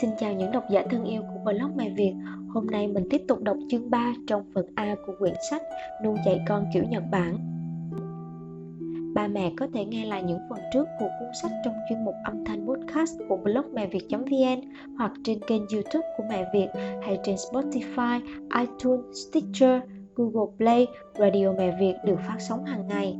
Xin chào những độc giả thân yêu của blog Mẹ Việt Hôm nay mình tiếp tục đọc chương 3 trong phần A của quyển sách Nuôi dạy con kiểu Nhật Bản Ba mẹ có thể nghe lại những phần trước của cuốn sách trong chuyên mục âm thanh podcast của blog mẹ việt.vn hoặc trên kênh youtube của Mẹ Việt hay trên Spotify, iTunes, Stitcher, Google Play, Radio Mẹ Việt được phát sóng hàng ngày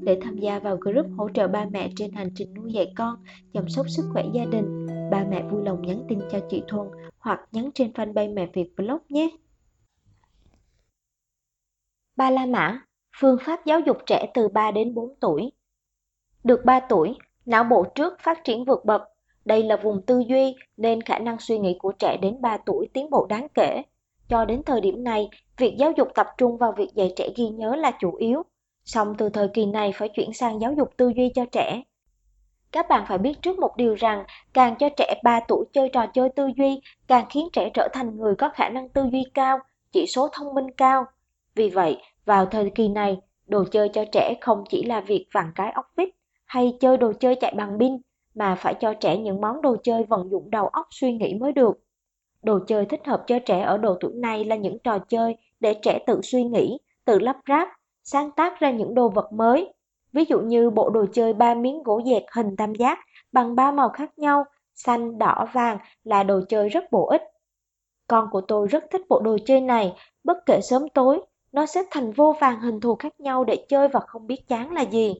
để tham gia vào group hỗ trợ ba mẹ trên hành trình nuôi dạy con, chăm sóc sức khỏe gia đình. Ba mẹ vui lòng nhắn tin cho chị Thuần hoặc nhắn trên fanpage Mẹ Việt Blog nhé. Ba La Mã, phương pháp giáo dục trẻ từ 3 đến 4 tuổi. Được 3 tuổi, não bộ trước phát triển vượt bậc. Đây là vùng tư duy nên khả năng suy nghĩ của trẻ đến 3 tuổi tiến bộ đáng kể. Cho đến thời điểm này, việc giáo dục tập trung vào việc dạy trẻ ghi nhớ là chủ yếu. Xong từ thời kỳ này phải chuyển sang giáo dục tư duy cho trẻ. Các bạn phải biết trước một điều rằng, càng cho trẻ 3 tuổi chơi trò chơi tư duy, càng khiến trẻ trở thành người có khả năng tư duy cao, chỉ số thông minh cao. Vì vậy, vào thời kỳ này, đồ chơi cho trẻ không chỉ là việc vặn cái ốc vít hay chơi đồ chơi chạy bằng pin, mà phải cho trẻ những món đồ chơi vận dụng đầu óc suy nghĩ mới được. Đồ chơi thích hợp cho trẻ ở độ tuổi này là những trò chơi để trẻ tự suy nghĩ, tự lắp ráp, sáng tác ra những đồ vật mới. Ví dụ như bộ đồ chơi ba miếng gỗ dẹt hình tam giác bằng ba màu khác nhau, xanh, đỏ, vàng là đồ chơi rất bổ ích. Con của tôi rất thích bộ đồ chơi này, bất kể sớm tối, nó xếp thành vô vàng hình thù khác nhau để chơi và không biết chán là gì.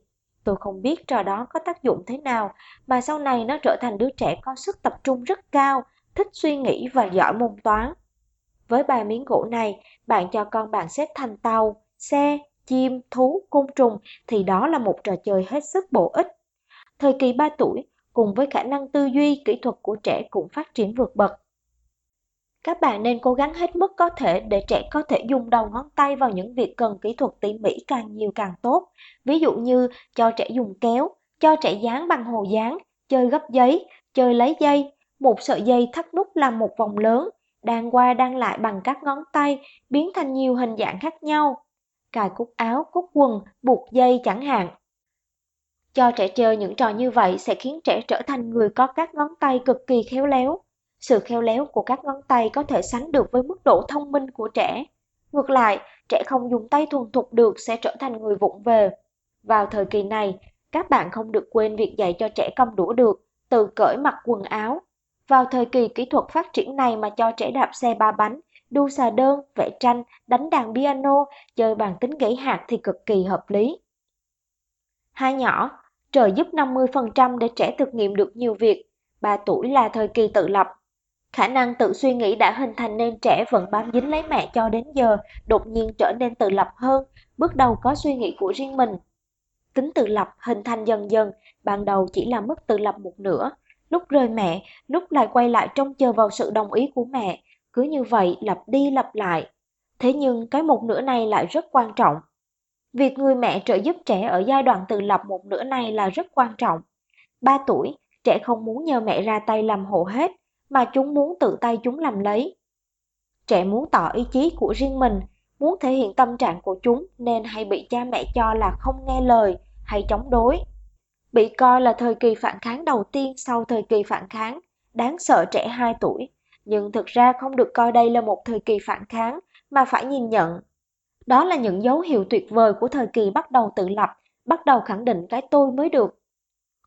Tôi không biết trò đó có tác dụng thế nào, mà sau này nó trở thành đứa trẻ có sức tập trung rất cao, thích suy nghĩ và giỏi môn toán. Với ba miếng gỗ này, bạn cho con bạn xếp thành tàu, xe, chim, thú, côn trùng thì đó là một trò chơi hết sức bổ ích. Thời kỳ 3 tuổi, cùng với khả năng tư duy, kỹ thuật của trẻ cũng phát triển vượt bậc. Các bạn nên cố gắng hết mức có thể để trẻ có thể dùng đầu ngón tay vào những việc cần kỹ thuật tỉ mỉ càng nhiều càng tốt. Ví dụ như cho trẻ dùng kéo, cho trẻ dán bằng hồ dán, chơi gấp giấy, chơi lấy dây, một sợi dây thắt nút làm một vòng lớn, đan qua đan lại bằng các ngón tay, biến thành nhiều hình dạng khác nhau cài cúc áo, cúc quần, buộc dây chẳng hạn. Cho trẻ chơi những trò như vậy sẽ khiến trẻ trở thành người có các ngón tay cực kỳ khéo léo. Sự khéo léo của các ngón tay có thể sánh được với mức độ thông minh của trẻ. Ngược lại, trẻ không dùng tay thuần thục được sẽ trở thành người vụng về. Vào thời kỳ này, các bạn không được quên việc dạy cho trẻ cầm đũa được, từ cởi mặc quần áo. Vào thời kỳ kỹ thuật phát triển này mà cho trẻ đạp xe ba bánh đu xà đơn, vẽ tranh, đánh đàn piano, chơi bàn tính gãy hạt thì cực kỳ hợp lý. Hai nhỏ, trợ giúp 50% để trẻ thực nghiệm được nhiều việc. 3 tuổi là thời kỳ tự lập. Khả năng tự suy nghĩ đã hình thành nên trẻ vẫn bám dính lấy mẹ cho đến giờ, đột nhiên trở nên tự lập hơn, bước đầu có suy nghĩ của riêng mình. Tính tự lập hình thành dần dần, ban đầu chỉ là mức tự lập một nửa, lúc rời mẹ, lúc lại quay lại trông chờ vào sự đồng ý của mẹ, cứ như vậy lặp đi lặp lại. Thế nhưng cái một nửa này lại rất quan trọng. Việc người mẹ trợ giúp trẻ ở giai đoạn tự lập một nửa này là rất quan trọng. 3 tuổi, trẻ không muốn nhờ mẹ ra tay làm hộ hết, mà chúng muốn tự tay chúng làm lấy. Trẻ muốn tỏ ý chí của riêng mình, muốn thể hiện tâm trạng của chúng nên hay bị cha mẹ cho là không nghe lời hay chống đối. Bị coi là thời kỳ phản kháng đầu tiên sau thời kỳ phản kháng, đáng sợ trẻ 2 tuổi nhưng thực ra không được coi đây là một thời kỳ phản kháng mà phải nhìn nhận. Đó là những dấu hiệu tuyệt vời của thời kỳ bắt đầu tự lập, bắt đầu khẳng định cái tôi mới được.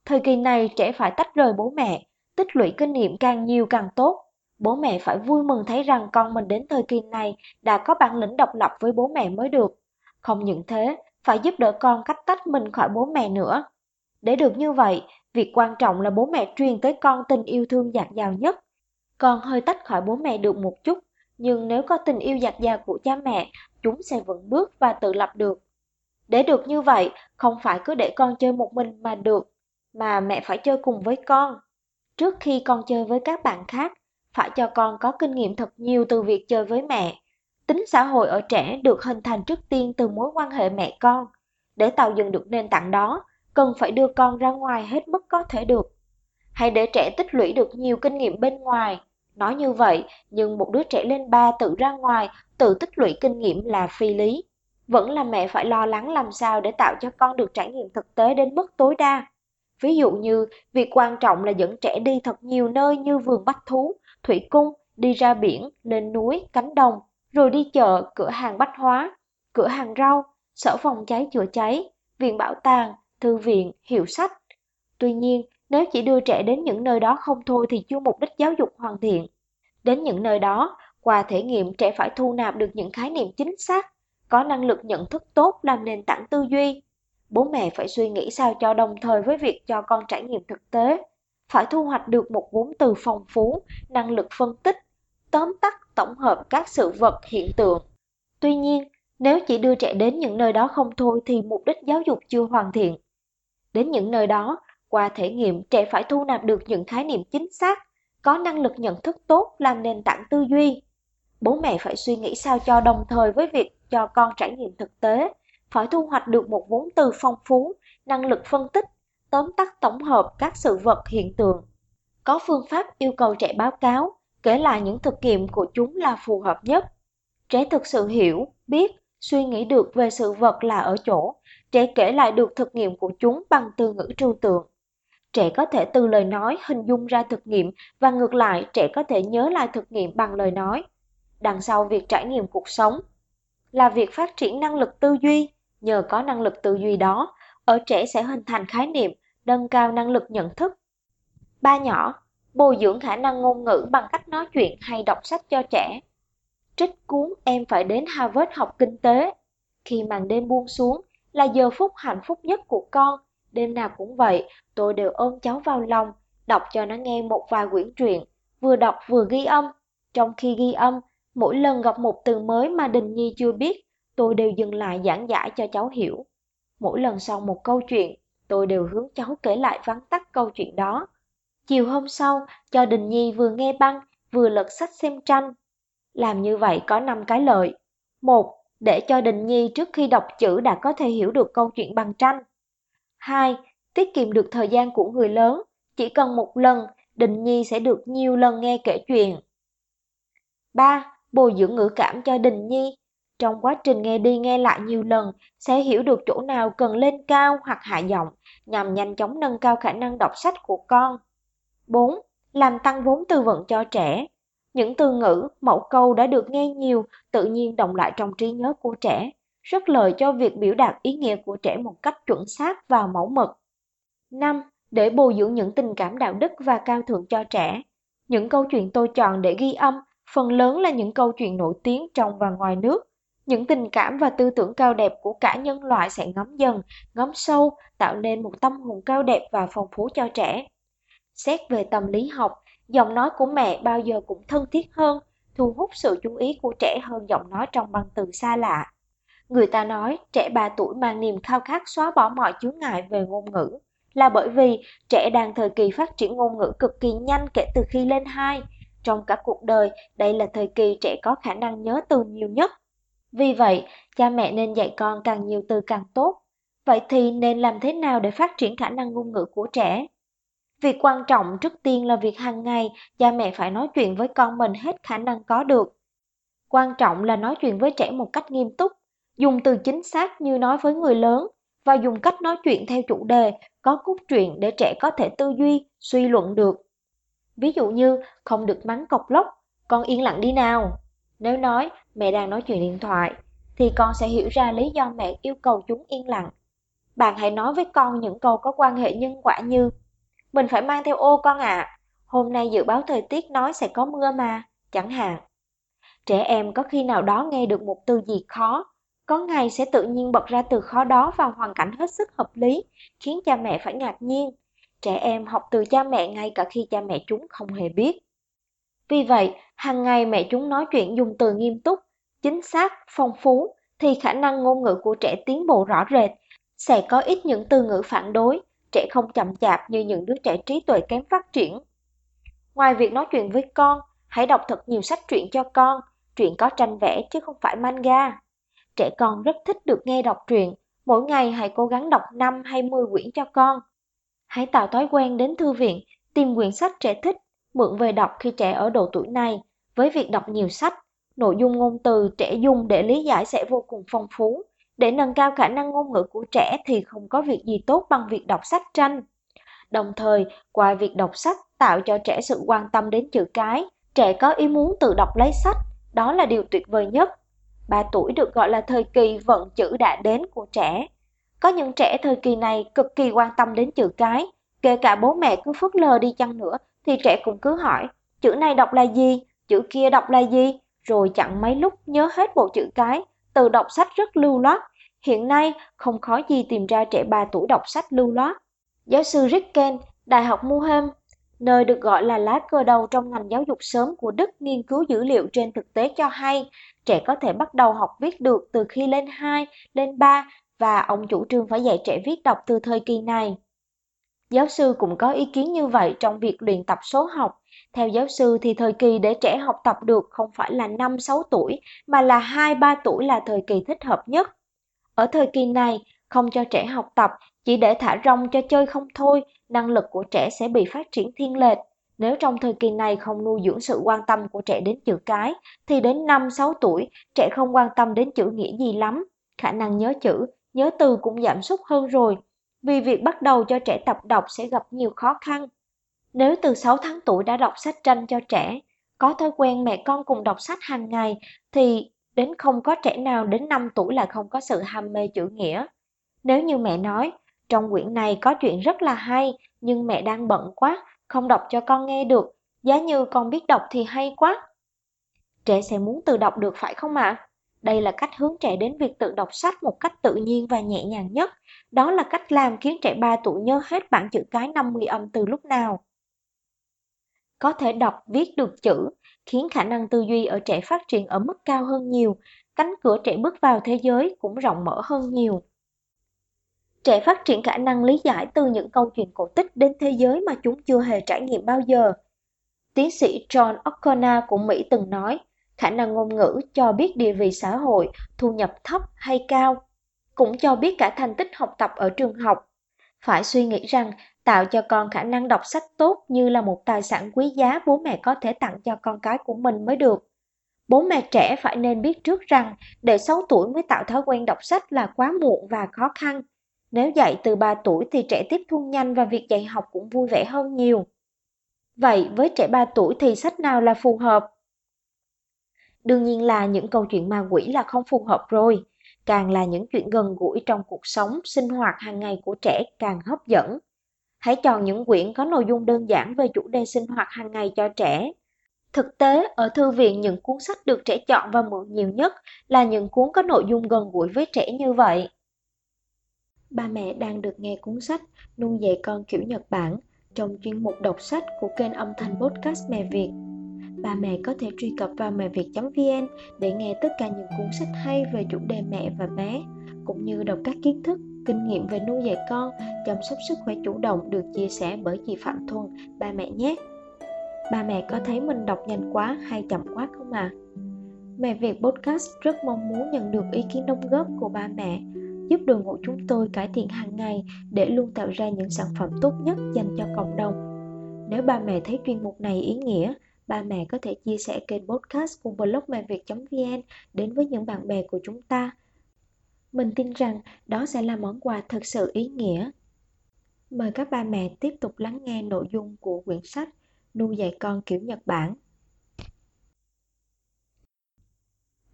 Thời kỳ này trẻ phải tách rời bố mẹ, tích lũy kinh nghiệm càng nhiều càng tốt. Bố mẹ phải vui mừng thấy rằng con mình đến thời kỳ này đã có bản lĩnh độc lập với bố mẹ mới được. Không những thế, phải giúp đỡ con cách tách mình khỏi bố mẹ nữa. Để được như vậy, việc quan trọng là bố mẹ truyền tới con tình yêu thương dạt dào nhất, con hơi tách khỏi bố mẹ được một chút, nhưng nếu có tình yêu dạt dào của cha mẹ, chúng sẽ vững bước và tự lập được. Để được như vậy, không phải cứ để con chơi một mình mà được, mà mẹ phải chơi cùng với con. Trước khi con chơi với các bạn khác, phải cho con có kinh nghiệm thật nhiều từ việc chơi với mẹ. Tính xã hội ở trẻ được hình thành trước tiên từ mối quan hệ mẹ con. Để tạo dựng được nền tảng đó, cần phải đưa con ra ngoài hết mức có thể được. Hãy để trẻ tích lũy được nhiều kinh nghiệm bên ngoài, Nói như vậy, nhưng một đứa trẻ lên ba tự ra ngoài, tự tích lũy kinh nghiệm là phi lý. Vẫn là mẹ phải lo lắng làm sao để tạo cho con được trải nghiệm thực tế đến mức tối đa. Ví dụ như, việc quan trọng là dẫn trẻ đi thật nhiều nơi như vườn bách thú, thủy cung, đi ra biển, lên núi, cánh đồng, rồi đi chợ, cửa hàng bách hóa, cửa hàng rau, sở phòng cháy chữa cháy, viện bảo tàng, thư viện, hiệu sách. Tuy nhiên, nếu chỉ đưa trẻ đến những nơi đó không thôi thì chưa mục đích giáo dục hoàn thiện. Đến những nơi đó, qua thể nghiệm trẻ phải thu nạp được những khái niệm chính xác, có năng lực nhận thức tốt làm nền tảng tư duy. Bố mẹ phải suy nghĩ sao cho đồng thời với việc cho con trải nghiệm thực tế, phải thu hoạch được một vốn từ phong phú, năng lực phân tích, tóm tắt tổng hợp các sự vật hiện tượng. Tuy nhiên, nếu chỉ đưa trẻ đến những nơi đó không thôi thì mục đích giáo dục chưa hoàn thiện. Đến những nơi đó, qua thể nghiệm trẻ phải thu nạp được những khái niệm chính xác, có năng lực nhận thức tốt làm nền tảng tư duy. Bố mẹ phải suy nghĩ sao cho đồng thời với việc cho con trải nghiệm thực tế, phải thu hoạch được một vốn từ phong phú, năng lực phân tích, tóm tắt tổng hợp các sự vật hiện tượng. Có phương pháp yêu cầu trẻ báo cáo, kể lại những thực nghiệm của chúng là phù hợp nhất. Trẻ thực sự hiểu, biết, suy nghĩ được về sự vật là ở chỗ, trẻ kể lại được thực nghiệm của chúng bằng từ ngữ trừu tượng. Trẻ có thể từ lời nói hình dung ra thực nghiệm và ngược lại trẻ có thể nhớ lại thực nghiệm bằng lời nói. Đằng sau việc trải nghiệm cuộc sống là việc phát triển năng lực tư duy. Nhờ có năng lực tư duy đó, ở trẻ sẽ hình thành khái niệm, nâng cao năng lực nhận thức. Ba nhỏ, bồi dưỡng khả năng ngôn ngữ bằng cách nói chuyện hay đọc sách cho trẻ. Trích cuốn Em phải đến Harvard học kinh tế. Khi màn đêm buông xuống, là giờ phút hạnh phúc nhất của con. Đêm nào cũng vậy, tôi đều ôm cháu vào lòng, đọc cho nó nghe một vài quyển truyện, vừa đọc vừa ghi âm. Trong khi ghi âm, mỗi lần gặp một từ mới mà Đình Nhi chưa biết, tôi đều dừng lại giảng giải cho cháu hiểu. Mỗi lần sau một câu chuyện, tôi đều hướng cháu kể lại vắn tắt câu chuyện đó. Chiều hôm sau, cho Đình Nhi vừa nghe băng, vừa lật sách xem tranh. Làm như vậy có 5 cái lợi. một Để cho Đình Nhi trước khi đọc chữ đã có thể hiểu được câu chuyện bằng tranh. 2. Tiết kiệm được thời gian của người lớn. Chỉ cần một lần, Đình Nhi sẽ được nhiều lần nghe kể chuyện. 3. Bồi dưỡng ngữ cảm cho Đình Nhi. Trong quá trình nghe đi nghe lại nhiều lần, sẽ hiểu được chỗ nào cần lên cao hoặc hạ giọng, nhằm nhanh chóng nâng cao khả năng đọc sách của con. 4. Làm tăng vốn tư vựng cho trẻ. Những từ ngữ, mẫu câu đã được nghe nhiều, tự nhiên động lại trong trí nhớ của trẻ, rất lợi cho việc biểu đạt ý nghĩa của trẻ một cách chuẩn xác và mẫu mực. 5. Để bồi dưỡng những tình cảm đạo đức và cao thượng cho trẻ. Những câu chuyện tôi chọn để ghi âm, phần lớn là những câu chuyện nổi tiếng trong và ngoài nước. Những tình cảm và tư tưởng cao đẹp của cả nhân loại sẽ ngấm dần, ngấm sâu, tạo nên một tâm hồn cao đẹp và phong phú cho trẻ. Xét về tâm lý học, giọng nói của mẹ bao giờ cũng thân thiết hơn, thu hút sự chú ý của trẻ hơn giọng nói trong băng từ xa lạ. Người ta nói trẻ 3 tuổi mang niềm khao khát xóa bỏ mọi chướng ngại về ngôn ngữ, là bởi vì trẻ đang thời kỳ phát triển ngôn ngữ cực kỳ nhanh kể từ khi lên 2. Trong cả cuộc đời, đây là thời kỳ trẻ có khả năng nhớ từ nhiều nhất. Vì vậy, cha mẹ nên dạy con càng nhiều từ càng tốt. Vậy thì nên làm thế nào để phát triển khả năng ngôn ngữ của trẻ? Việc quan trọng trước tiên là việc hàng ngày cha mẹ phải nói chuyện với con mình hết khả năng có được. Quan trọng là nói chuyện với trẻ một cách nghiêm túc, dùng từ chính xác như nói với người lớn và dùng cách nói chuyện theo chủ đề, có cốt truyện để trẻ có thể tư duy, suy luận được. Ví dụ như không được mắng cọc lốc, con yên lặng đi nào. Nếu nói mẹ đang nói chuyện điện thoại, thì con sẽ hiểu ra lý do mẹ yêu cầu chúng yên lặng. Bạn hãy nói với con những câu có quan hệ nhân quả như Mình phải mang theo ô con ạ, à. hôm nay dự báo thời tiết nói sẽ có mưa mà, chẳng hạn. Trẻ em có khi nào đó nghe được một từ gì khó, có ngày sẽ tự nhiên bật ra từ khó đó vào hoàn cảnh hết sức hợp lý, khiến cha mẹ phải ngạc nhiên. Trẻ em học từ cha mẹ ngay cả khi cha mẹ chúng không hề biết. Vì vậy, hàng ngày mẹ chúng nói chuyện dùng từ nghiêm túc, chính xác, phong phú, thì khả năng ngôn ngữ của trẻ tiến bộ rõ rệt, sẽ có ít những từ ngữ phản đối, trẻ không chậm chạp như những đứa trẻ trí tuệ kém phát triển. Ngoài việc nói chuyện với con, hãy đọc thật nhiều sách truyện cho con, truyện có tranh vẽ chứ không phải manga. Trẻ con rất thích được nghe đọc truyện, mỗi ngày hãy cố gắng đọc 5 hay 10 quyển cho con. Hãy tạo thói quen đến thư viện, tìm quyển sách trẻ thích, mượn về đọc khi trẻ ở độ tuổi này. Với việc đọc nhiều sách, nội dung ngôn từ trẻ dùng để lý giải sẽ vô cùng phong phú. Để nâng cao khả năng ngôn ngữ của trẻ thì không có việc gì tốt bằng việc đọc sách tranh. Đồng thời, qua việc đọc sách tạo cho trẻ sự quan tâm đến chữ cái, Trẻ có ý muốn tự đọc lấy sách, đó là điều tuyệt vời nhất. 3 tuổi được gọi là thời kỳ vận chữ đã đến của trẻ. Có những trẻ thời kỳ này cực kỳ quan tâm đến chữ cái, kể cả bố mẹ cứ phớt lờ đi chăng nữa thì trẻ cũng cứ hỏi, chữ này đọc là gì, chữ kia đọc là gì, rồi chẳng mấy lúc nhớ hết bộ chữ cái, từ đọc sách rất lưu loát. Hiện nay không khó gì tìm ra trẻ 3 tuổi đọc sách lưu loát. Giáo sư Ricken, Đại học Muhem, nơi được gọi là lá cờ đầu trong ngành giáo dục sớm của Đức nghiên cứu dữ liệu trên thực tế cho hay, trẻ có thể bắt đầu học viết được từ khi lên 2, lên 3 và ông chủ trương phải dạy trẻ viết đọc từ thời kỳ này. Giáo sư cũng có ý kiến như vậy trong việc luyện tập số học. Theo giáo sư thì thời kỳ để trẻ học tập được không phải là 5-6 tuổi mà là 2-3 tuổi là thời kỳ thích hợp nhất. Ở thời kỳ này, không cho trẻ học tập, chỉ để thả rong cho chơi không thôi, năng lực của trẻ sẽ bị phát triển thiên lệch. Nếu trong thời kỳ này không nuôi dưỡng sự quan tâm của trẻ đến chữ cái, thì đến 5-6 tuổi, trẻ không quan tâm đến chữ nghĩa gì lắm. Khả năng nhớ chữ, nhớ từ cũng giảm sút hơn rồi. Vì việc bắt đầu cho trẻ tập đọc sẽ gặp nhiều khó khăn. Nếu từ 6 tháng tuổi đã đọc sách tranh cho trẻ, có thói quen mẹ con cùng đọc sách hàng ngày, thì đến không có trẻ nào đến 5 tuổi là không có sự ham mê chữ nghĩa. Nếu như mẹ nói, trong quyển này có chuyện rất là hay, nhưng mẹ đang bận quá, không đọc cho con nghe được, giá như con biết đọc thì hay quá. Trẻ sẽ muốn tự đọc được phải không ạ? À? Đây là cách hướng trẻ đến việc tự đọc sách một cách tự nhiên và nhẹ nhàng nhất. Đó là cách làm khiến trẻ 3 tuổi nhớ hết bảng chữ cái 50 âm từ lúc nào. Có thể đọc, viết được chữ, khiến khả năng tư duy ở trẻ phát triển ở mức cao hơn nhiều, cánh cửa trẻ bước vào thế giới cũng rộng mở hơn nhiều. Trẻ phát triển khả năng lý giải từ những câu chuyện cổ tích đến thế giới mà chúng chưa hề trải nghiệm bao giờ. Tiến sĩ John O'Connor của Mỹ từng nói, khả năng ngôn ngữ cho biết địa vị xã hội, thu nhập thấp hay cao, cũng cho biết cả thành tích học tập ở trường học. Phải suy nghĩ rằng tạo cho con khả năng đọc sách tốt như là một tài sản quý giá bố mẹ có thể tặng cho con cái của mình mới được. Bố mẹ trẻ phải nên biết trước rằng để 6 tuổi mới tạo thói quen đọc sách là quá muộn và khó khăn. Nếu dạy từ 3 tuổi thì trẻ tiếp thu nhanh và việc dạy học cũng vui vẻ hơn nhiều. Vậy với trẻ 3 tuổi thì sách nào là phù hợp? Đương nhiên là những câu chuyện ma quỷ là không phù hợp rồi. Càng là những chuyện gần gũi trong cuộc sống, sinh hoạt hàng ngày của trẻ càng hấp dẫn. Hãy chọn những quyển có nội dung đơn giản về chủ đề sinh hoạt hàng ngày cho trẻ. Thực tế, ở thư viện những cuốn sách được trẻ chọn và mượn nhiều nhất là những cuốn có nội dung gần gũi với trẻ như vậy. Ba mẹ đang được nghe cuốn sách Nuôi dạy con kiểu Nhật Bản trong chuyên mục đọc sách của kênh âm thanh podcast Mẹ Việt. Ba mẹ có thể truy cập vào mẹ việt.vn để nghe tất cả những cuốn sách hay về chủ đề mẹ và bé, cũng như đọc các kiến thức, kinh nghiệm về nuôi dạy con, chăm sóc sức khỏe chủ động được chia sẻ bởi chị Phạm Thuần, ba mẹ nhé. Ba mẹ có thấy mình đọc nhanh quá hay chậm quá không ạ? À? Mẹ Việt Podcast rất mong muốn nhận được ý kiến đóng góp của ba mẹ giúp đội ngũ chúng tôi cải thiện hàng ngày để luôn tạo ra những sản phẩm tốt nhất dành cho cộng đồng. Nếu ba mẹ thấy chuyên mục này ý nghĩa, ba mẹ có thể chia sẻ kênh podcast của blog mẹ việt.vn đến với những bạn bè của chúng ta. Mình tin rằng đó sẽ là món quà thật sự ý nghĩa. Mời các ba mẹ tiếp tục lắng nghe nội dung của quyển sách Nuôi dạy con kiểu Nhật Bản.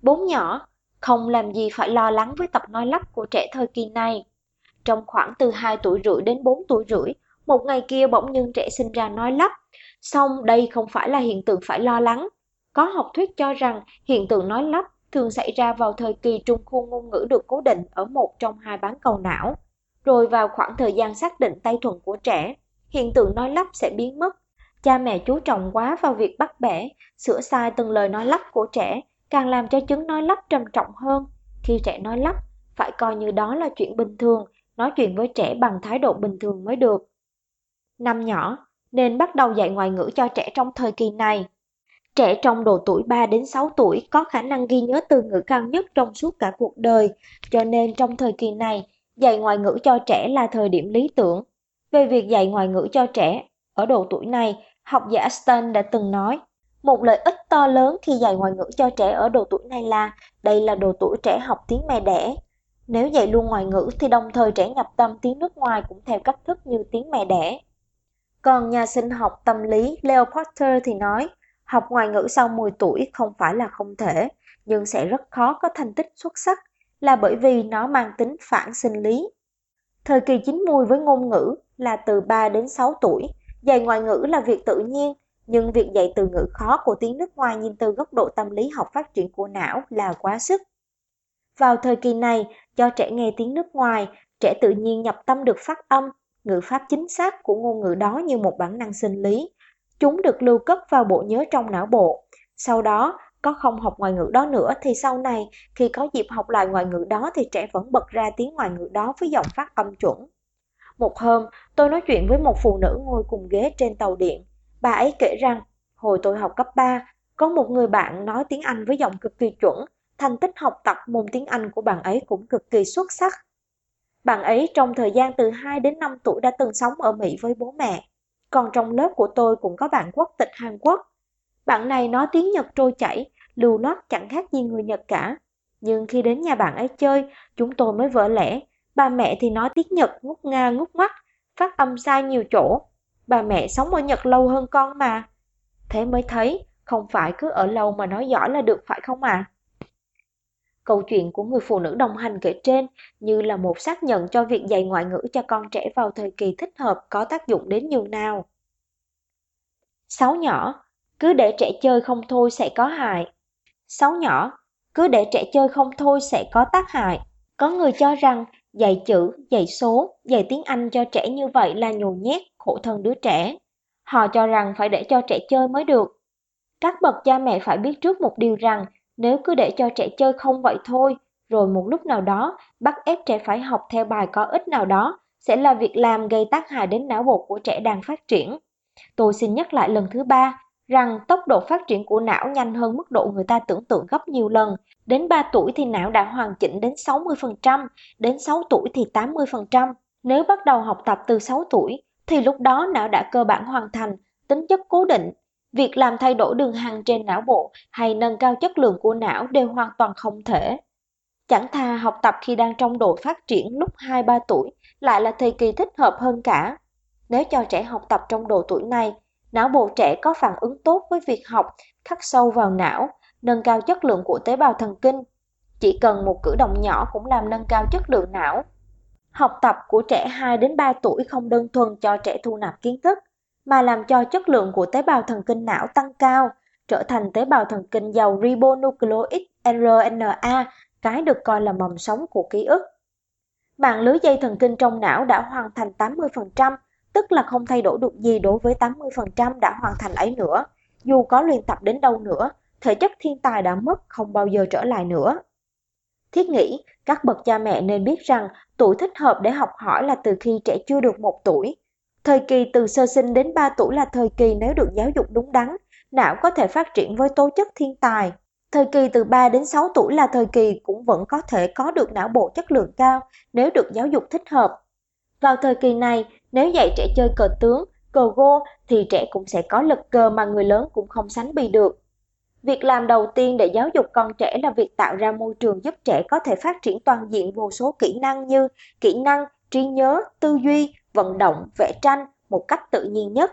Bốn nhỏ không làm gì phải lo lắng với tập nói lắp của trẻ thời kỳ này. Trong khoảng từ 2 tuổi rưỡi đến 4 tuổi rưỡi, một ngày kia bỗng nhiên trẻ sinh ra nói lắp. Xong đây không phải là hiện tượng phải lo lắng. Có học thuyết cho rằng hiện tượng nói lắp thường xảy ra vào thời kỳ trung khuôn ngôn ngữ được cố định ở một trong hai bán cầu não. Rồi vào khoảng thời gian xác định tay thuần của trẻ, hiện tượng nói lắp sẽ biến mất. Cha mẹ chú trọng quá vào việc bắt bẻ, sửa sai từng lời nói lắp của trẻ càng làm cho chứng nói lắp trầm trọng hơn. Khi trẻ nói lắp, phải coi như đó là chuyện bình thường, nói chuyện với trẻ bằng thái độ bình thường mới được. Năm nhỏ, nên bắt đầu dạy ngoại ngữ cho trẻ trong thời kỳ này. Trẻ trong độ tuổi 3 đến 6 tuổi có khả năng ghi nhớ từ ngữ cao nhất trong suốt cả cuộc đời, cho nên trong thời kỳ này, dạy ngoại ngữ cho trẻ là thời điểm lý tưởng. Về việc dạy ngoại ngữ cho trẻ, ở độ tuổi này, học giả Stern đã từng nói, một lợi ích to lớn khi dạy ngoại ngữ cho trẻ ở độ tuổi này là đây là độ tuổi trẻ học tiếng mẹ đẻ. Nếu dạy luôn ngoại ngữ thì đồng thời trẻ nhập tâm tiếng nước ngoài cũng theo cách thức như tiếng mẹ đẻ. Còn nhà sinh học tâm lý Leo Porter thì nói, Học ngoại ngữ sau 10 tuổi không phải là không thể, nhưng sẽ rất khó có thành tích xuất sắc là bởi vì nó mang tính phản sinh lý. Thời kỳ chín mùi với ngôn ngữ là từ 3 đến 6 tuổi, dạy ngoại ngữ là việc tự nhiên, nhưng việc dạy từ ngữ khó của tiếng nước ngoài nhìn từ góc độ tâm lý học phát triển của não là quá sức. Vào thời kỳ này, cho trẻ nghe tiếng nước ngoài, trẻ tự nhiên nhập tâm được phát âm, ngữ pháp chính xác của ngôn ngữ đó như một bản năng sinh lý. Chúng được lưu cất vào bộ nhớ trong não bộ. Sau đó, có không học ngoại ngữ đó nữa thì sau này khi có dịp học lại ngoại ngữ đó thì trẻ vẫn bật ra tiếng ngoại ngữ đó với giọng phát âm chuẩn. Một hôm, tôi nói chuyện với một phụ nữ ngồi cùng ghế trên tàu điện. Bà ấy kể rằng, hồi tôi học cấp 3, có một người bạn nói tiếng Anh với giọng cực kỳ chuẩn, thành tích học tập môn tiếng Anh của bạn ấy cũng cực kỳ xuất sắc. Bạn ấy trong thời gian từ 2 đến 5 tuổi đã từng sống ở Mỹ với bố mẹ. Còn trong lớp của tôi cũng có bạn quốc tịch Hàn Quốc. Bạn này nói tiếng Nhật trôi chảy, lưu loát chẳng khác gì người Nhật cả. Nhưng khi đến nhà bạn ấy chơi, chúng tôi mới vỡ lẽ. Ba mẹ thì nói tiếng Nhật ngút nga ngút mắt, phát âm sai nhiều chỗ. Bà mẹ sống ở Nhật lâu hơn con mà. Thế mới thấy, không phải cứ ở lâu mà nói giỏi là được phải không ạ? À? Câu chuyện của người phụ nữ đồng hành kể trên như là một xác nhận cho việc dạy ngoại ngữ cho con trẻ vào thời kỳ thích hợp có tác dụng đến nhường nào. Sáu nhỏ, cứ để trẻ chơi không thôi sẽ có hại. Sáu nhỏ, cứ để trẻ chơi không thôi sẽ có tác hại. Có người cho rằng dạy chữ, dạy số, dạy tiếng Anh cho trẻ như vậy là nhồi nhét, khổ thân đứa trẻ. Họ cho rằng phải để cho trẻ chơi mới được. Các bậc cha mẹ phải biết trước một điều rằng nếu cứ để cho trẻ chơi không vậy thôi, rồi một lúc nào đó bắt ép trẻ phải học theo bài có ích nào đó, sẽ là việc làm gây tác hại đến não bộ của trẻ đang phát triển. Tôi xin nhắc lại lần thứ ba rằng tốc độ phát triển của não nhanh hơn mức độ người ta tưởng tượng gấp nhiều lần. Đến 3 tuổi thì não đã hoàn chỉnh đến 60%, đến 6 tuổi thì 80%. Nếu bắt đầu học tập từ 6 tuổi, thì lúc đó não đã cơ bản hoàn thành, tính chất cố định, Việc làm thay đổi đường hằng trên não bộ hay nâng cao chất lượng của não đều hoàn toàn không thể. Chẳng thà học tập khi đang trong độ phát triển lúc 2-3 tuổi lại là thời kỳ thích hợp hơn cả. Nếu cho trẻ học tập trong độ tuổi này, não bộ trẻ có phản ứng tốt với việc học, khắc sâu vào não, nâng cao chất lượng của tế bào thần kinh. Chỉ cần một cử động nhỏ cũng làm nâng cao chất lượng não. Học tập của trẻ 2 đến 3 tuổi không đơn thuần cho trẻ thu nạp kiến thức, mà làm cho chất lượng của tế bào thần kinh não tăng cao, trở thành tế bào thần kinh giàu ribonucleic RNA, cái được coi là mầm sống của ký ức. Mạng lưới dây thần kinh trong não đã hoàn thành 80%, tức là không thay đổi được gì đối với 80% đã hoàn thành ấy nữa. Dù có luyện tập đến đâu nữa, thể chất thiên tài đã mất không bao giờ trở lại nữa. Thiết nghĩ, các bậc cha mẹ nên biết rằng tuổi thích hợp để học hỏi là từ khi trẻ chưa được một tuổi, Thời kỳ từ sơ sinh đến 3 tuổi là thời kỳ nếu được giáo dục đúng đắn, não có thể phát triển với tố chất thiên tài. Thời kỳ từ 3 đến 6 tuổi là thời kỳ cũng vẫn có thể có được não bộ chất lượng cao nếu được giáo dục thích hợp. Vào thời kỳ này, nếu dạy trẻ chơi cờ tướng, cờ gô thì trẻ cũng sẽ có lực cờ mà người lớn cũng không sánh bì được. Việc làm đầu tiên để giáo dục con trẻ là việc tạo ra môi trường giúp trẻ có thể phát triển toàn diện vô số kỹ năng như kỹ năng, trí nhớ, tư duy, vận động, vẽ tranh một cách tự nhiên nhất.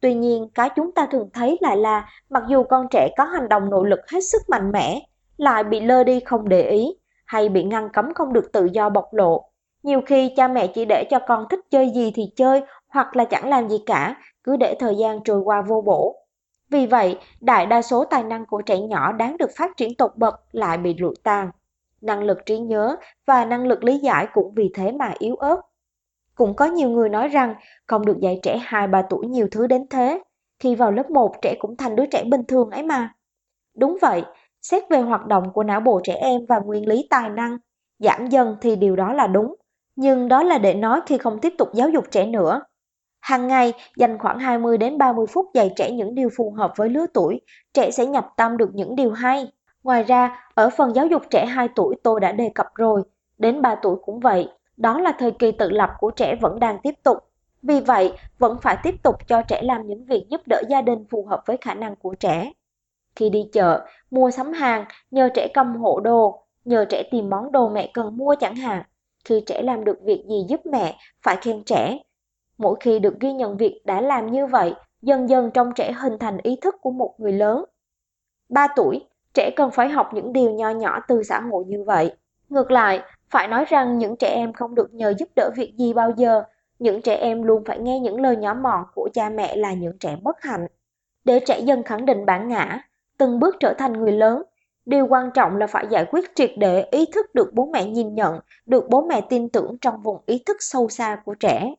Tuy nhiên, cái chúng ta thường thấy lại là mặc dù con trẻ có hành động nội lực hết sức mạnh mẽ, lại bị lơ đi không để ý, hay bị ngăn cấm không được tự do bộc lộ. Nhiều khi cha mẹ chỉ để cho con thích chơi gì thì chơi hoặc là chẳng làm gì cả, cứ để thời gian trôi qua vô bổ. Vì vậy, đại đa số tài năng của trẻ nhỏ đáng được phát triển tột bậc lại bị lụi tàn. Năng lực trí nhớ và năng lực lý giải cũng vì thế mà yếu ớt. Cũng có nhiều người nói rằng không được dạy trẻ 2-3 tuổi nhiều thứ đến thế. Khi vào lớp 1 trẻ cũng thành đứa trẻ bình thường ấy mà. Đúng vậy, xét về hoạt động của não bộ trẻ em và nguyên lý tài năng, giảm dần thì điều đó là đúng. Nhưng đó là để nói khi không tiếp tục giáo dục trẻ nữa. Hàng ngày, dành khoảng 20 đến 30 phút dạy trẻ những điều phù hợp với lứa tuổi, trẻ sẽ nhập tâm được những điều hay. Ngoài ra, ở phần giáo dục trẻ 2 tuổi tôi đã đề cập rồi, đến 3 tuổi cũng vậy, đó là thời kỳ tự lập của trẻ vẫn đang tiếp tục. Vì vậy, vẫn phải tiếp tục cho trẻ làm những việc giúp đỡ gia đình phù hợp với khả năng của trẻ. Khi đi chợ, mua sắm hàng, nhờ trẻ cầm hộ đồ, nhờ trẻ tìm món đồ mẹ cần mua chẳng hạn. Khi trẻ làm được việc gì giúp mẹ, phải khen trẻ. Mỗi khi được ghi nhận việc đã làm như vậy, dần dần trong trẻ hình thành ý thức của một người lớn. 3 tuổi, trẻ cần phải học những điều nho nhỏ từ xã hội như vậy. Ngược lại, phải nói rằng những trẻ em không được nhờ giúp đỡ việc gì bao giờ, những trẻ em luôn phải nghe những lời nhỏ mọn của cha mẹ là những trẻ bất hạnh. Để trẻ dần khẳng định bản ngã, từng bước trở thành người lớn, điều quan trọng là phải giải quyết triệt để ý thức được bố mẹ nhìn nhận, được bố mẹ tin tưởng trong vùng ý thức sâu xa của trẻ.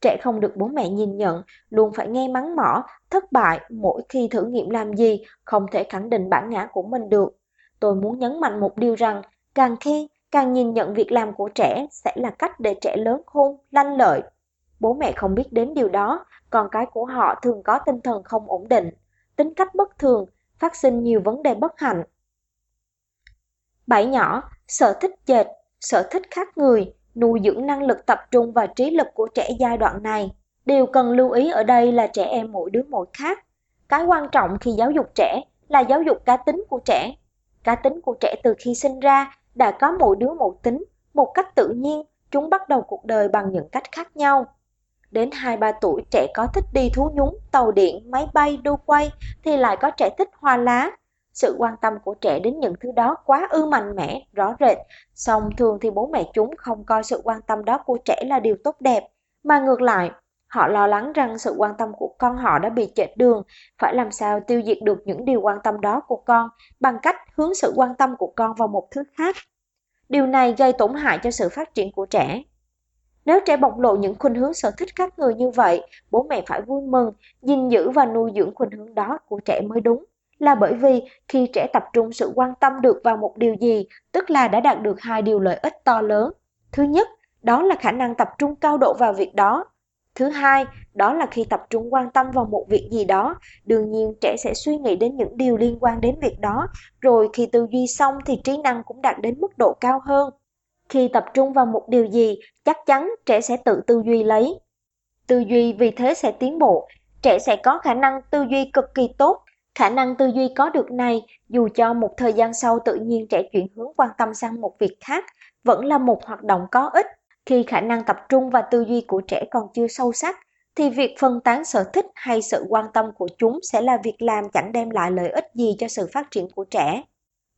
Trẻ không được bố mẹ nhìn nhận, luôn phải nghe mắng mỏ, thất bại mỗi khi thử nghiệm làm gì, không thể khẳng định bản ngã của mình được. Tôi muốn nhấn mạnh một điều rằng, càng khen, càng nhìn nhận việc làm của trẻ sẽ là cách để trẻ lớn khôn, lanh lợi. Bố mẹ không biết đến điều đó, con cái của họ thường có tinh thần không ổn định, tính cách bất thường, phát sinh nhiều vấn đề bất hạnh. Bảy nhỏ, sở thích dệt, sở thích khác người, nuôi dưỡng năng lực tập trung và trí lực của trẻ giai đoạn này. Điều cần lưu ý ở đây là trẻ em mỗi đứa mỗi khác. Cái quan trọng khi giáo dục trẻ là giáo dục cá tính của trẻ. Cá tính của trẻ từ khi sinh ra đã có mỗi đứa một tính, một cách tự nhiên, chúng bắt đầu cuộc đời bằng những cách khác nhau. Đến 2-3 tuổi trẻ có thích đi thú nhúng, tàu điện, máy bay, đu quay thì lại có trẻ thích hoa lá. Sự quan tâm của trẻ đến những thứ đó quá ư mạnh mẽ, rõ rệt. Song thường thì bố mẹ chúng không coi sự quan tâm đó của trẻ là điều tốt đẹp, mà ngược lại, họ lo lắng rằng sự quan tâm của con họ đã bị chệch đường, phải làm sao tiêu diệt được những điều quan tâm đó của con bằng cách hướng sự quan tâm của con vào một thứ khác. Điều này gây tổn hại cho sự phát triển của trẻ. Nếu trẻ bộc lộ những khuynh hướng sở thích khác người như vậy, bố mẹ phải vui mừng, gìn giữ và nuôi dưỡng khuynh hướng đó của trẻ mới đúng. Là bởi vì khi trẻ tập trung sự quan tâm được vào một điều gì, tức là đã đạt được hai điều lợi ích to lớn. Thứ nhất, đó là khả năng tập trung cao độ vào việc đó. Thứ hai, đó là khi tập trung quan tâm vào một việc gì đó, đương nhiên trẻ sẽ suy nghĩ đến những điều liên quan đến việc đó, rồi khi tư duy xong thì trí năng cũng đạt đến mức độ cao hơn. Khi tập trung vào một điều gì, chắc chắn trẻ sẽ tự tư duy lấy. Tư duy vì thế sẽ tiến bộ, trẻ sẽ có khả năng tư duy cực kỳ tốt. Khả năng tư duy có được này, dù cho một thời gian sau tự nhiên trẻ chuyển hướng quan tâm sang một việc khác, vẫn là một hoạt động có ích. Khi khả năng tập trung và tư duy của trẻ còn chưa sâu sắc, thì việc phân tán sở thích hay sự quan tâm của chúng sẽ là việc làm chẳng đem lại lợi ích gì cho sự phát triển của trẻ.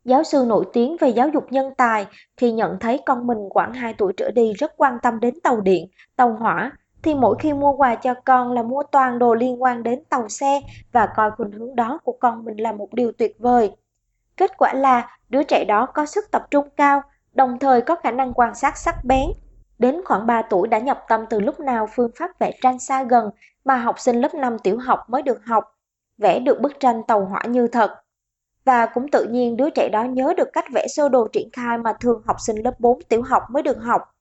Giáo sư nổi tiếng về giáo dục nhân tài khi nhận thấy con mình khoảng 2 tuổi trở đi rất quan tâm đến tàu điện, tàu hỏa, thì mỗi khi mua quà cho con là mua toàn đồ liên quan đến tàu xe và coi khuynh hướng đó của con mình là một điều tuyệt vời. Kết quả là đứa trẻ đó có sức tập trung cao, đồng thời có khả năng quan sát sắc bén. Đến khoảng 3 tuổi đã nhập tâm từ lúc nào phương pháp vẽ tranh xa gần mà học sinh lớp 5 tiểu học mới được học, vẽ được bức tranh tàu hỏa như thật và cũng tự nhiên đứa trẻ đó nhớ được cách vẽ sơ đồ triển khai mà thường học sinh lớp 4 tiểu học mới được học.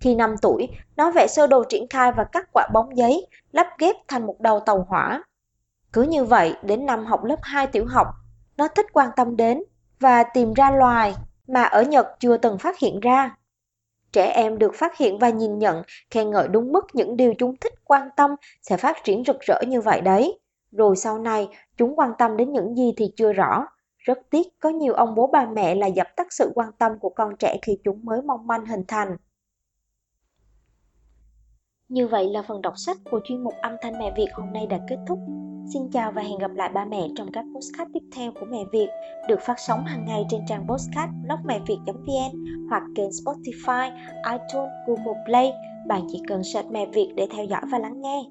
Khi 5 tuổi, nó vẽ sơ đồ triển khai và cắt quả bóng giấy, lắp ghép thành một đầu tàu hỏa. Cứ như vậy, đến năm học lớp 2 tiểu học, nó thích quan tâm đến và tìm ra loài mà ở Nhật chưa từng phát hiện ra. Trẻ em được phát hiện và nhìn nhận, khen ngợi đúng mức những điều chúng thích quan tâm sẽ phát triển rực rỡ như vậy đấy. Rồi sau này, chúng quan tâm đến những gì thì chưa rõ, rất tiếc có nhiều ông bố bà mẹ là dập tắt sự quan tâm của con trẻ khi chúng mới mong manh hình thành. Như vậy là phần đọc sách của chuyên mục âm thanh mẹ Việt hôm nay đã kết thúc. Xin chào và hẹn gặp lại ba mẹ trong các postcard tiếp theo của Mẹ Việt được phát sóng hàng ngày trên trang postcard blogmẹviệt.vn hoặc kênh Spotify, iTunes, Google Play. Bạn chỉ cần search Mẹ Việt để theo dõi và lắng nghe.